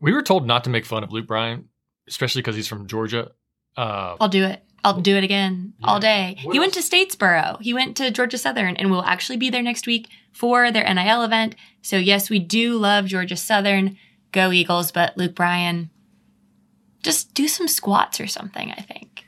We were told not to make fun of Luke Bryan, especially because he's from Georgia. Uh, I'll do it. I'll do it again Yeah. all day. What he went to? Statesboro. He went to Georgia Southern and we'll actually be there next week for their NIL event. So, yes, we do love Georgia Southern. Go Eagles. But Luke Bryan, just do some squats or something, I think.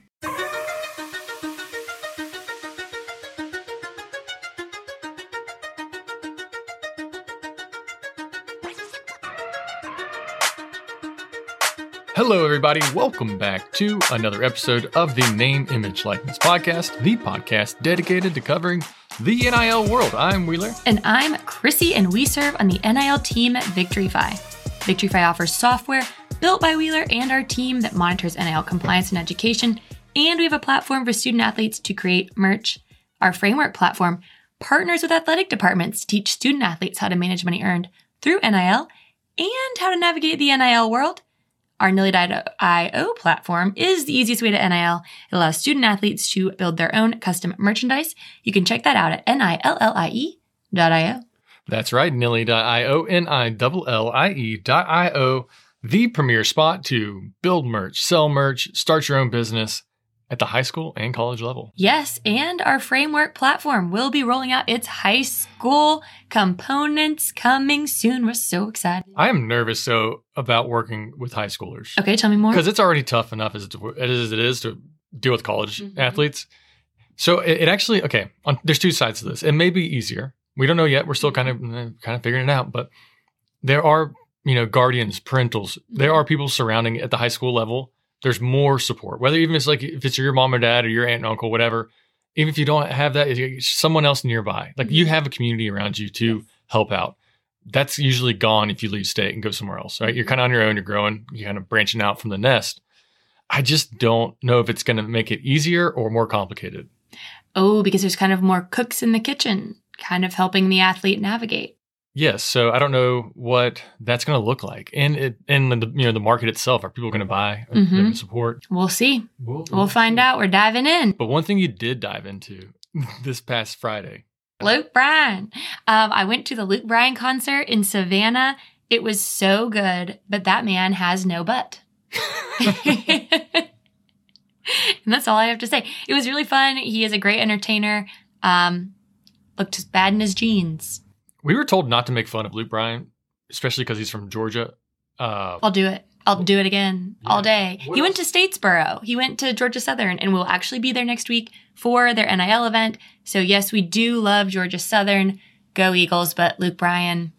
Hello, everybody. Welcome back to another episode of the Name, Image, Likeness podcast, the podcast dedicated to covering the NIL world. I'm Wheeler. And I'm Chrissy, and we serve on the NIL team at Victreefi. Victreefi offers software built by Wheeler and our team that monitors NIL compliance and education. And we have a platform for student athletes to create merch. Our framework platform partners with athletic departments to teach student athletes how to manage money earned through NIL and how to navigate the NIL world. Our Nillie.io platform is the easiest way to NIL. It allows student athletes to build their own custom merchandise. You can check that out at N-I-L-L-I-E dot I-O. That's right, Nillie.io, N-I-L-L-I-E dot I-O, the premier spot to build merch, sell merch, start your own business at the high school and college level. Yes, and our framework platform will be rolling out its high school components coming soon. We're so excited. I am nervous, so about working with high schoolers. Okay, tell me more. because it's already tough enough as it, as it is to deal with college Mhm. athletes. So it, it actually okay. On, there's two sides to this. It may be easier. We don't know yet. We're still kind of eh, kind of figuring it out. But there are you know guardians, parentals. There are people surrounding at the high school level. There's more support. Whether even if it's like if it's your mom or dad or your aunt and uncle, whatever. Even if you don't have that, it's someone else nearby. Like you mm-hmm. have a community around you to help out. That's usually gone if you leave state and go somewhere else, right? You're kind of on your own. You're growing. You're kind of branching out from the nest. I just don't know if it's going to make it easier or more complicated. oh, because there's kind of more cooks in the kitchen, kind of helping the athlete navigate. Yes, so I don't know what that's going to look like, and it and the you know the market itself. Are people going to buy? Going to support? We'll see. We'll, We'll find out. We're diving in. But one thing you did dive into this past Friday. Luke Bryan. Um, I went to the Luke Bryan concert in Savannah. It was so good, but that man has no butt. and that's all I have to say. It was really fun. He is a great entertainer. Um, looked as bad in his jeans. We were told not to make fun of Luke Bryan, especially because he's from Georgia. Uh, I'll do it. I'll do it again Yeah. all day. What he went to Statesboro. He went to Georgia Southern and we'll actually be there next week for their NIL event. So, yes, we do love Georgia Southern. Go Eagles. But Luke Bryan,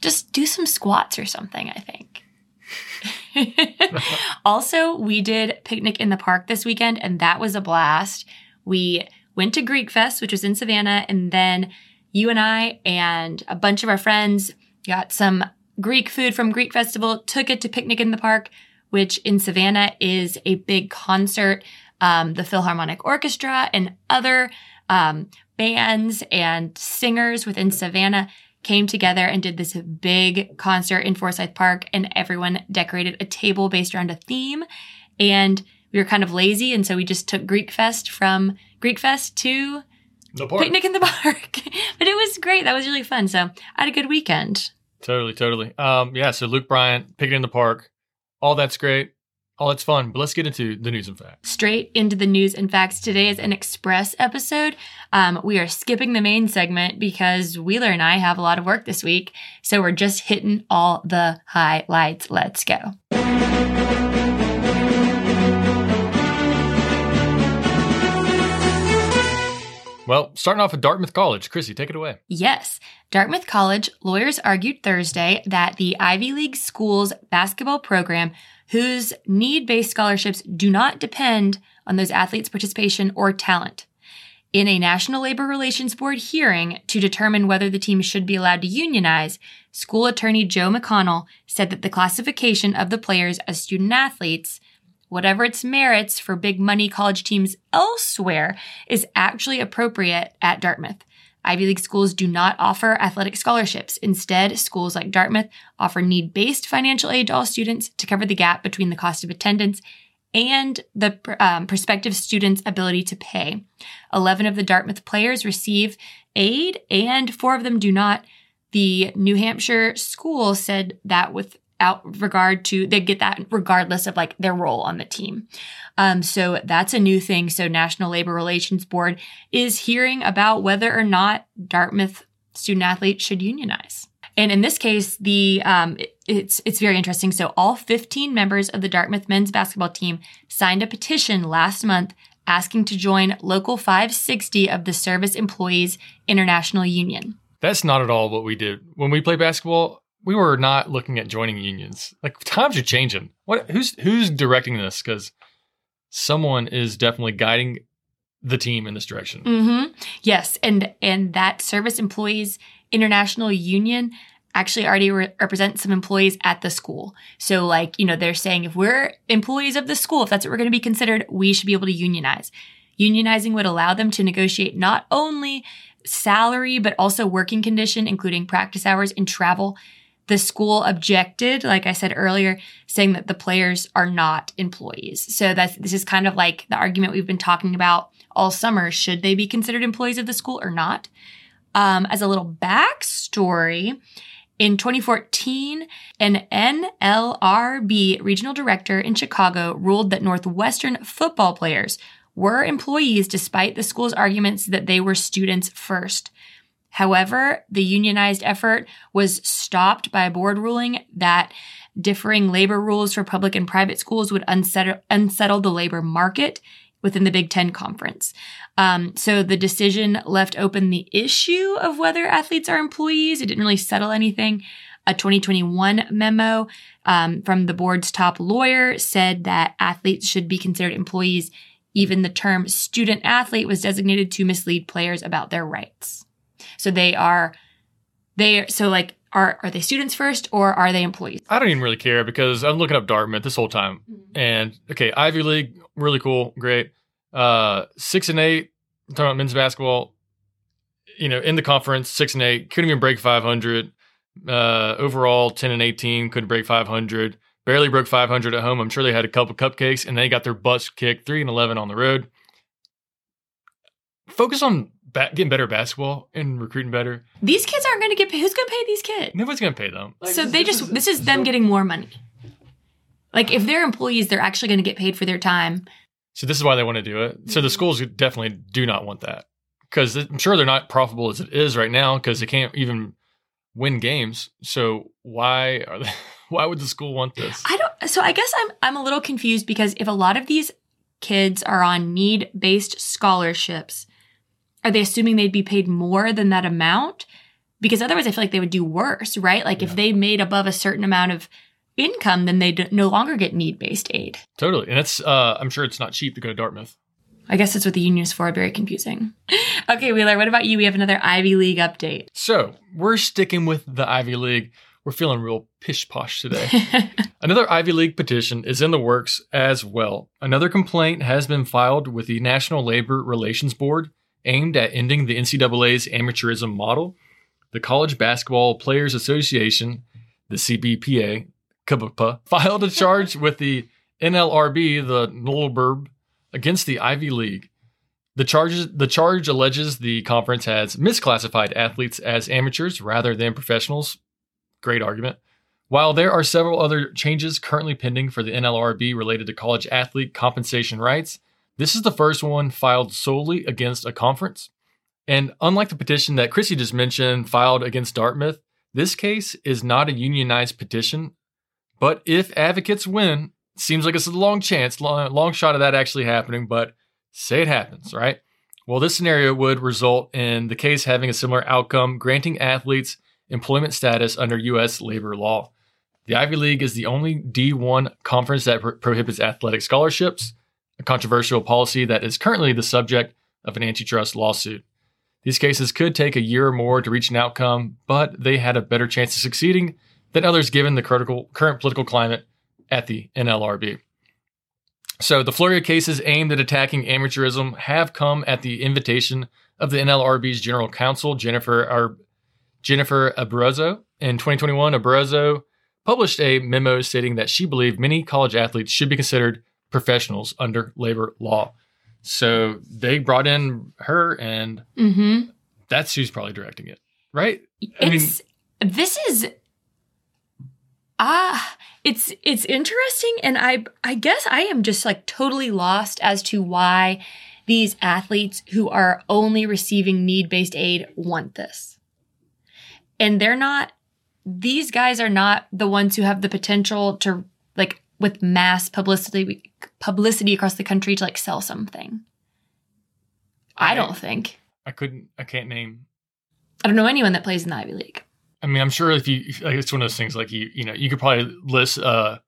just do some squats or something, I think. also, we did picnic in the park this weekend, and that was a blast. We went to Greek Fest, which was in Savannah, and then you and I and a bunch of our friends got some Greek food from Greek Festival, took it to Picnic in the Park, which in Savannah is a big concert. Um, the Philharmonic Orchestra and other um, bands and singers within Savannah came together and did this big concert in Forsyth Park, and everyone decorated a table based around a theme. And we were kind of lazy, and so we just took Greek Fest from Greek Fest to the park. Picnic in the Park. but it was great. That was really fun. So I had a good weekend. Totally, totally. Um, yeah. So Luke Bryan, picking in the park, all that's great, all that's fun. But let's get into the news and facts. straight into the news and facts. Today is an express episode. Um, we are skipping the main segment because Wheeler and I have a lot of work this week. So we're just hitting all the highlights. Let's go. Well, starting off at Dartmouth College, Chrissy, take it away. Yes, Dartmouth College lawyers argued Thursday that the Ivy League school's basketball program, whose need based scholarships do not depend on those athletes' participation or talent, in a National Labor Relations Board hearing to determine whether the team should be allowed to unionize, school attorney Joe McConnell said that the classification of the players as student athletes, whatever its merits for big money college teams elsewhere, is actually appropriate at Dartmouth. Ivy League schools do not offer athletic scholarships. Instead, schools like Dartmouth offer need based financial aid to all students to cover the gap between the cost of attendance and the um, prospective student's ability to pay. 11 of the Dartmouth players receive aid, and four of them do not. The New Hampshire school said that with out regard to they get that regardless of like their role on the team. Um, so that's a new thing. So National Labor Relations Board is hearing about whether or not Dartmouth student athletes should unionize. And in this case, the um, it's it's very interesting. So all 15 members of the Dartmouth men's basketball team signed a petition last month asking to join Local 560 of the Service Employees International Union. That's not at all what we did when we play basketball. We were not looking at joining unions. Like times are changing. What? Who's who's directing this? Because someone is definitely guiding the team in this direction. Mm-hmm. Yes, and and that Service Employees International Union actually already re- represents some employees at the school. So, like, you know, they're saying if we're employees of the school, if that's what we're going to be considered, we should be able to unionize. Unionizing would allow them to negotiate not only salary, but also working condition, including practice hours and travel. The school objected, like I said earlier, saying that the players are not employees. So that's this is kind of like the argument we've been talking about all summer. Should they be considered employees of the school or not? Um, as a little backstory, in 2014, an NLRB regional director in Chicago ruled that Northwestern football players were employees despite the school's arguments that they were students first. However, the unionized effort was stopped by a board ruling that differing labor rules for public and private schools would unsettle, unsettle the labor market within the Big Ten Conference. Um, so the decision left open the issue of whether athletes are employees. It didn't really settle anything. A 2021 memo um, from the board's top lawyer said that athletes should be considered employees. Even the term student athlete was designated to mislead players about their rights. So they are, they so like are are they students first or are they employees? I don't even really care because I'm looking up Dartmouth this whole time. Mm-hmm. And okay, Ivy League, really cool, great. Uh, six and eight. I'm talking about men's basketball. You know, in the conference, six and eight couldn't even break 500. Uh, overall, 10 and 18 couldn't break 500. Barely broke 500 at home. I'm sure they had a couple cupcakes and they got their butts kicked. Three and 11 on the road. Focus on ba- getting better basketball and recruiting better. These kids aren't going to get paid. Who's going to pay these kids? Nobody's going to pay them. Like, so they just is, this is them so, getting more money. Like if they're employees, they're actually going to get paid for their time. So this is why they want to do it. So the mm-hmm. schools definitely do not want that because I'm sure they're not profitable as it is right now because they can't even win games. So why are they? Why would the school want this? I don't. So I guess I'm I'm a little confused because if a lot of these kids are on need based scholarships, are they assuming they'd be paid more than that amount? Because otherwise, I feel like they would do worse, right? Like yeah. if they made above a certain amount of income, then they no longer get need based aid. Totally. And it's, uh, I'm sure it's not cheap to go to Dartmouth. I guess that's what the union is for. Very confusing. okay, Wheeler, what about you? We have another Ivy League update. So we're sticking with the Ivy League. We're feeling real pish posh today. another Ivy League petition is in the works as well. Another complaint has been filed with the National Labor Relations Board aimed at ending the NCAA's amateurism model. The College Basketball Players Association, the CBPA, filed a charge with the NLRB, the NLRB, against the Ivy League. The charges the charge alleges the conference has misclassified athletes as amateurs rather than professionals. Great argument. While there are several other changes currently pending for the NLRB related to college athlete compensation rights, this is the first one filed solely against a conference. And unlike the petition that Chrissy just mentioned filed against Dartmouth, this case is not a unionized petition but if advocates win, seems like it's a long chance, long, long shot of that actually happening, but say it happens, right? Well, this scenario would result in the case having a similar outcome, granting athletes employment status under U.S. labor law. The Ivy League is the only D1 conference that pro- prohibits athletic scholarships, a controversial policy that is currently the subject of an antitrust lawsuit. These cases could take a year or more to reach an outcome, but they had a better chance of succeeding than others given the critical, current political climate at the NLRB. So the flurry of cases aimed at attacking amateurism have come at the invitation of the NLRB's general counsel, Jennifer Ar- Jennifer Abruzzo. In 2021, Abruzzo published a memo stating that she believed many college athletes should be considered professionals under labor law. So they brought in her, and mm-hmm. that's who's probably directing it, right? I mean, this is Ah, it's it's interesting and I I guess I am just like totally lost as to why these athletes who are only receiving need-based aid want this. And they're not these guys are not the ones who have the potential to like with mass publicity publicity across the country to like sell something. I don't think. I couldn't. I can't name. I don't know anyone that plays in the Ivy League. I mean, I'm sure if you, if, like, it's one of those things like you, you know, you could probably list uh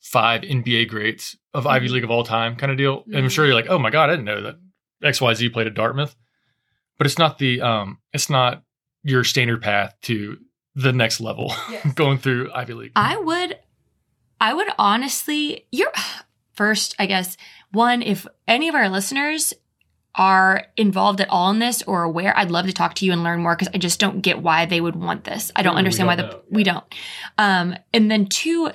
five NBA greats of Ivy Mm-hmm. League of all time kind of deal. And I'm sure you're like, oh my god, I didn't know that X Y Z played at Dartmouth. But it's not the um, it's not your standard path to the next level going through Ivy League. I would, I would honestly, you're first, I guess, one, if any of our listeners are involved at all in this or aware, I'd love to talk to you and learn more because I just don't get why they would want this. I don't understand why don't the, know. we don't. Um, and then two,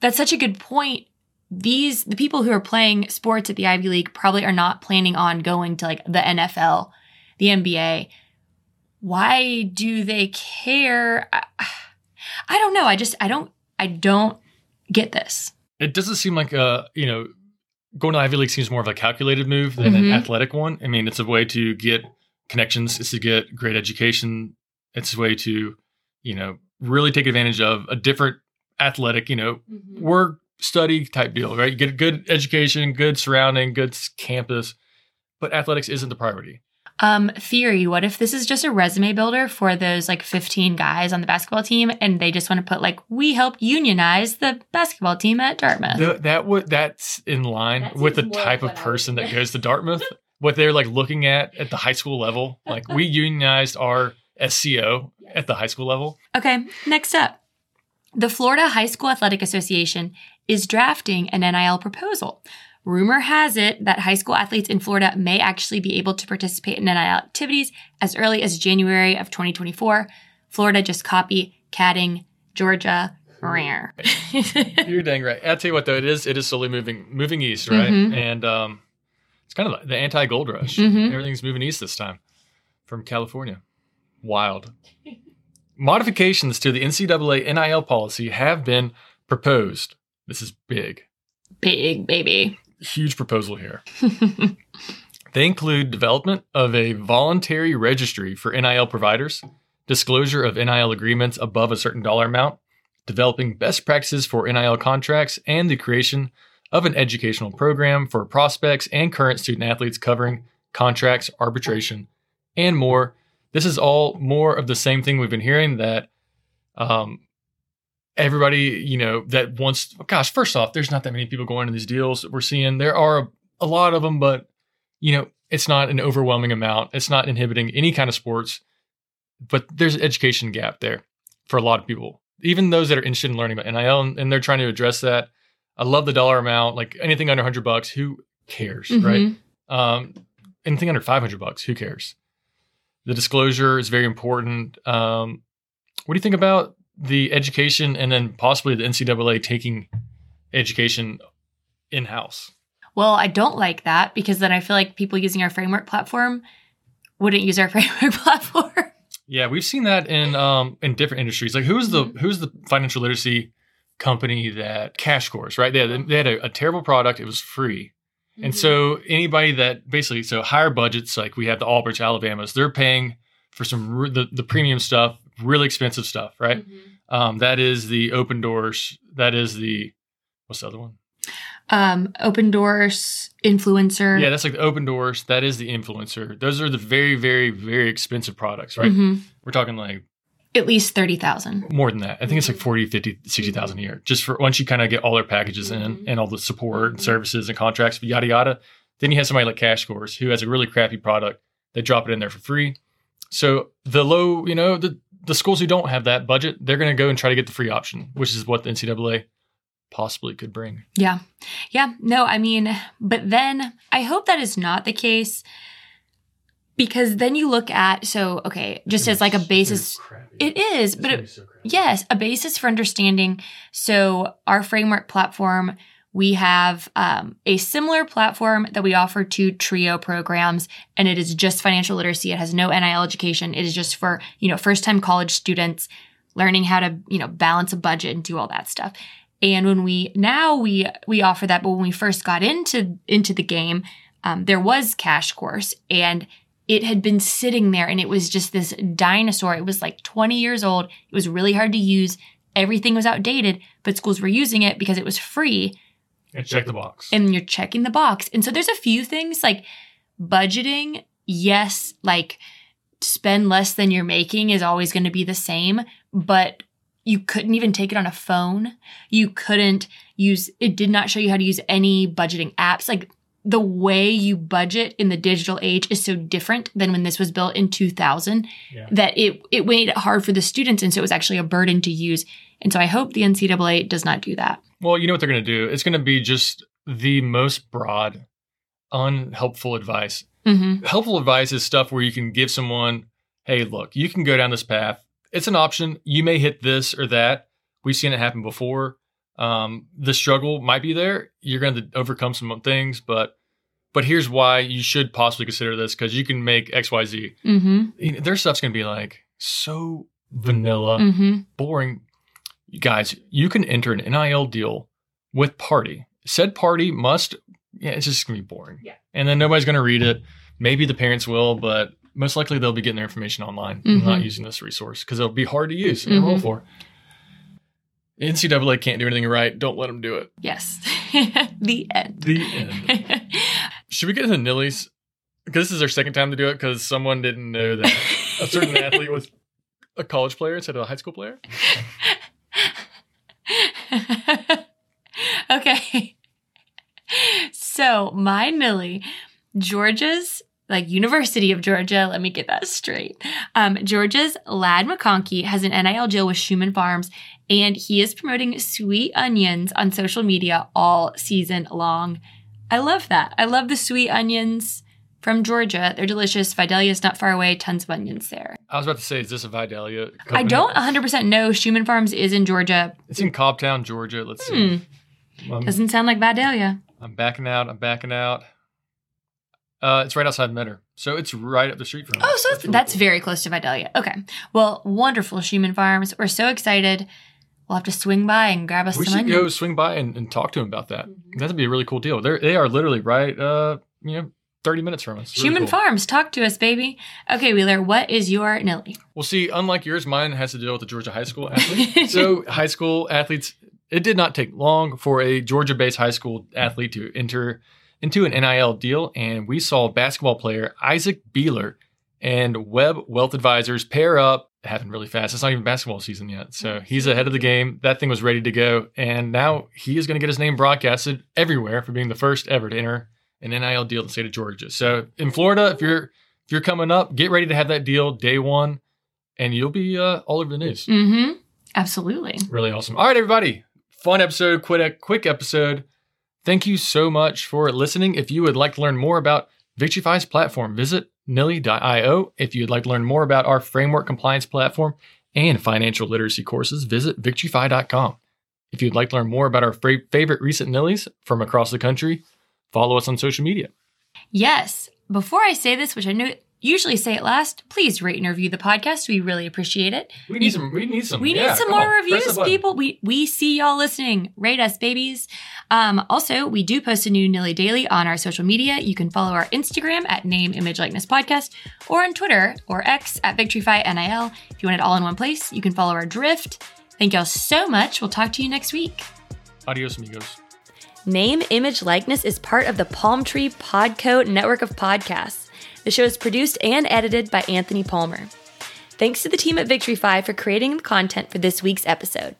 that's such a good point. These, the people who are playing sports at the Ivy League probably are not planning on going to like the NFL, the NBA. Why do they care? I, I don't know. I just, I don't, I don't get this. it doesn't seem like a you know going to Ivy League seems more of a calculated move than Mhm. an athletic one. I mean, it's a way to get connections. It's to get great education. It's a way to you know really take advantage of a different athletic you know work study type deal, right? You get a good education, good surrounding, good campus, but athletics isn't the priority. Um, theory, what if this is just a resume builder for those like 15 guys on the basketball team and they just want to put like, we helped unionize the basketball team at Dartmouth? The, that would that's in line That with the type of what I would person that goes to Dartmouth. what they're like looking at at the high school level, like we unionized our SCO at the high school level. Okay, next up. The Florida High School Athletic Association is drafting an NIL proposal. Rumor has it that high school athletes in Florida may actually be able to participate in NIL activities as early as January of 2024. Florida just copy catting Georgia. Rare. You're dang right. I'll tell you what though, it is it is slowly moving moving east, right? Mhm. And um, it's kind of the anti gold rush. Mhm. Everything's moving east this time from California. Wild. Modifications to the NCAA NIL policy have been proposed. This is big, Big baby. Huge proposal here. They include development of a voluntary registry for NIL providers, disclosure of NIL agreements above a certain dollar amount, developing best practices for NIL contracts, and the creation of an educational program for prospects and current student athletes covering contracts, arbitration, and more. This is all more of the same thing we've been hearing that um, everybody, you know, that wants, gosh, first off, there's not that many people going to these deals. that We're seeing there are a, a lot of them, but you know, it's not an overwhelming amount. It's not inhibiting any kind of sports, but there's an education gap there for a lot of people, even those that are interested in learning about NIL, and, and they're trying to address that. I love the dollar amount, like anything under 100 bucks, who cares, right? Mhm. Um, anything under 500 bucks, who cares? The disclosure is very important. Um, what do you think about the education and then possibly the NCAA taking education in house? Well, I don't like that because then I feel like people using our framework platform wouldn't use our framework platform. Yeah, we've seen that in um in different industries. Like who's the Mhm. who's the financial literacy company that CashCourse, right? They had, they had a, a terrible product. It was free. Mm-hmm. And so anybody that basically so higher budgets, like we have the Albridge, Alabamas, they're paying for some the, the premium stuff, really expensive stuff, right? Mm-hmm. Um, that is the Opendorse. That is the what's the other one? Um, open doors, INFLCR. Yeah, that's like the Opendorse. That is the INFLCR. Those are the very, very, very expensive products, right? Mhm. We're talking like At least 30,000. more than that. I think it's like 40, 50, 60,000 a year. Just for once you kind of get all their packages in Mhm. and all the support and Mhm. services and contracts, But yada yada. Then you have somebody like CashCourse who has a really crappy product. They drop it in there for free. So the low, you know, the the schools who don't have that budget, they're going to go and try to get the free option, which is what the NCAA possibly could bring. Yeah. Yeah. No, I mean, but then I hope that is not the case because then you look at, so, okay, just as like a basis, it is, but it, Yes, a basis for understanding. So, our framework platform, we have um, a similar platform that we offer to Trio programs, and it is just financial literacy. It has no NIL education. It is just for you know first time college students. learning how to, you know, balance a budget and do all that stuff. And when we now we we offer that, but when we first got into into the game, um, there was CashCourse, and it had been sitting there, and it was just this dinosaur. It was like 20 years old. It was really hard to use. Everything was outdated, but schools were using it because it was free. And check the box. And you're checking the box. And so there's a few things like budgeting. Yes, like spend less than you're making is always going to be the same, but you couldn't even take it on a phone. You couldn't use, it did not show you how to use any budgeting apps. Like the way you budget in the digital age is so different than when this was built in 2000 Yeah. that it, it made it hard for the students. And so it was actually a burden to use. And so I hope the NCAA does not do that. Well, you know what they're going to do? It's going to be just the most broad, unhelpful advice. Mm-hmm. Helpful advice is stuff where you can give someone, hey, look, you can go down this path. It's an option. You may hit this or that. We've seen it happen before. Um, the struggle might be there. You're going to overcome some things, but but here's why you should possibly consider this because you can make X, Y, Z. Mm-hmm. Their stuff's going to be like so vanilla Mm-hmm. boring. You guys, you can enter an NIL deal with party. Said party must, yeah, it's just gonna be boring. Yeah. And then nobody's gonna read it. Maybe the parents will, but most likely they'll be getting their information online, and not using this resource because it'll be hard to use and roll Mhm. for. NCAA can't do anything right. Don't let them do it. Yes. the end. The end. Should we get into Nillies? Because this is our second time to do it because someone didn't know that a certain athlete was a college player instead of a high school player. okay. So my Nillie, Georgia's like University of Georgia. Let me get that straight. Um, Georgia's Ladd McConkey has an NIL deal with Shuman Farms, and he is promoting sweet onions on social media all season long. I love that. I love the sweet onions from Georgia. They're delicious. Vidalia's not far away. Tons of onions there. I was about to say, is this a Vidalia? I don't 100% know. Shuman Farms is in Georgia. It's in Cobbtown, Georgia. Let's Hmm. see. I'm, Doesn't sound like Vidalia. I'm backing out. I'm backing out. Uh, it's right outside Mentor, so it's right up the street from. Oh, so that's, really that's cool. very close to Vidalia. Okay. Well, wonderful Shuman Farms. We're so excited. We'll have to swing by and grab us We some should onions. go swing by and, and talk to him about that. Mhm. That'd be a really cool deal. They're they are literally right. Uh, you know, thirty minutes from us. Really Shuman cool. Farms, talk to us, baby. Okay, Wheeler, what is your Nillie? Well, see, unlike yours, mine has to deal with the Georgia high school athlete. so, high school athletes, it did not take long for a Georgia based high school athlete to enter into an NIL deal. And we saw basketball player Isaac Bealer and Webb Wealth Advisors pair up. It happened really fast. It's not even basketball season yet. So, mm-hmm. he's ahead of the game. That thing was ready to go. And now he is going to get his name broadcasted everywhere for being the first ever to enter an NIL deal in the state of Georgia. So, in Florida, if you're if you're coming up, get ready to have that deal day one and you'll be uh, all over the news. Mm-hmm. Absolutely. Really awesome. All right, everybody. Fun episode, quick, a quick episode. Thank you so much for listening. If you would like to learn more about Victreefi's platform, visit nillie.io. If you'd like to learn more about our framework compliance platform and financial literacy courses, visit victreefi.com. If you'd like to learn more about our favorite recent nillies from across the country, follow us on social media. Yes. Before I say this, which I know usually say it last, please rate and review the podcast. We really appreciate it. We need some. We need some. We need yeah, some more on, reviews, people. We we see y'all listening. Rate us, babies. Um, also, we do post a new Nillie Daily on our social media. You can follow our Instagram at Name Image Likeness Podcast, or on Twitter or X at Victreefi NIL. If you want it all in one place, you can follow our Drift. Thank y'all so much. We'll talk to you next week. Adios, amigos. Name, Image, Likeness is part of the Palm Tree Podco network of podcasts. The show is produced and edited by Anthony Palmer. Thanks to the team at Victory Five for creating the content for this week's episode.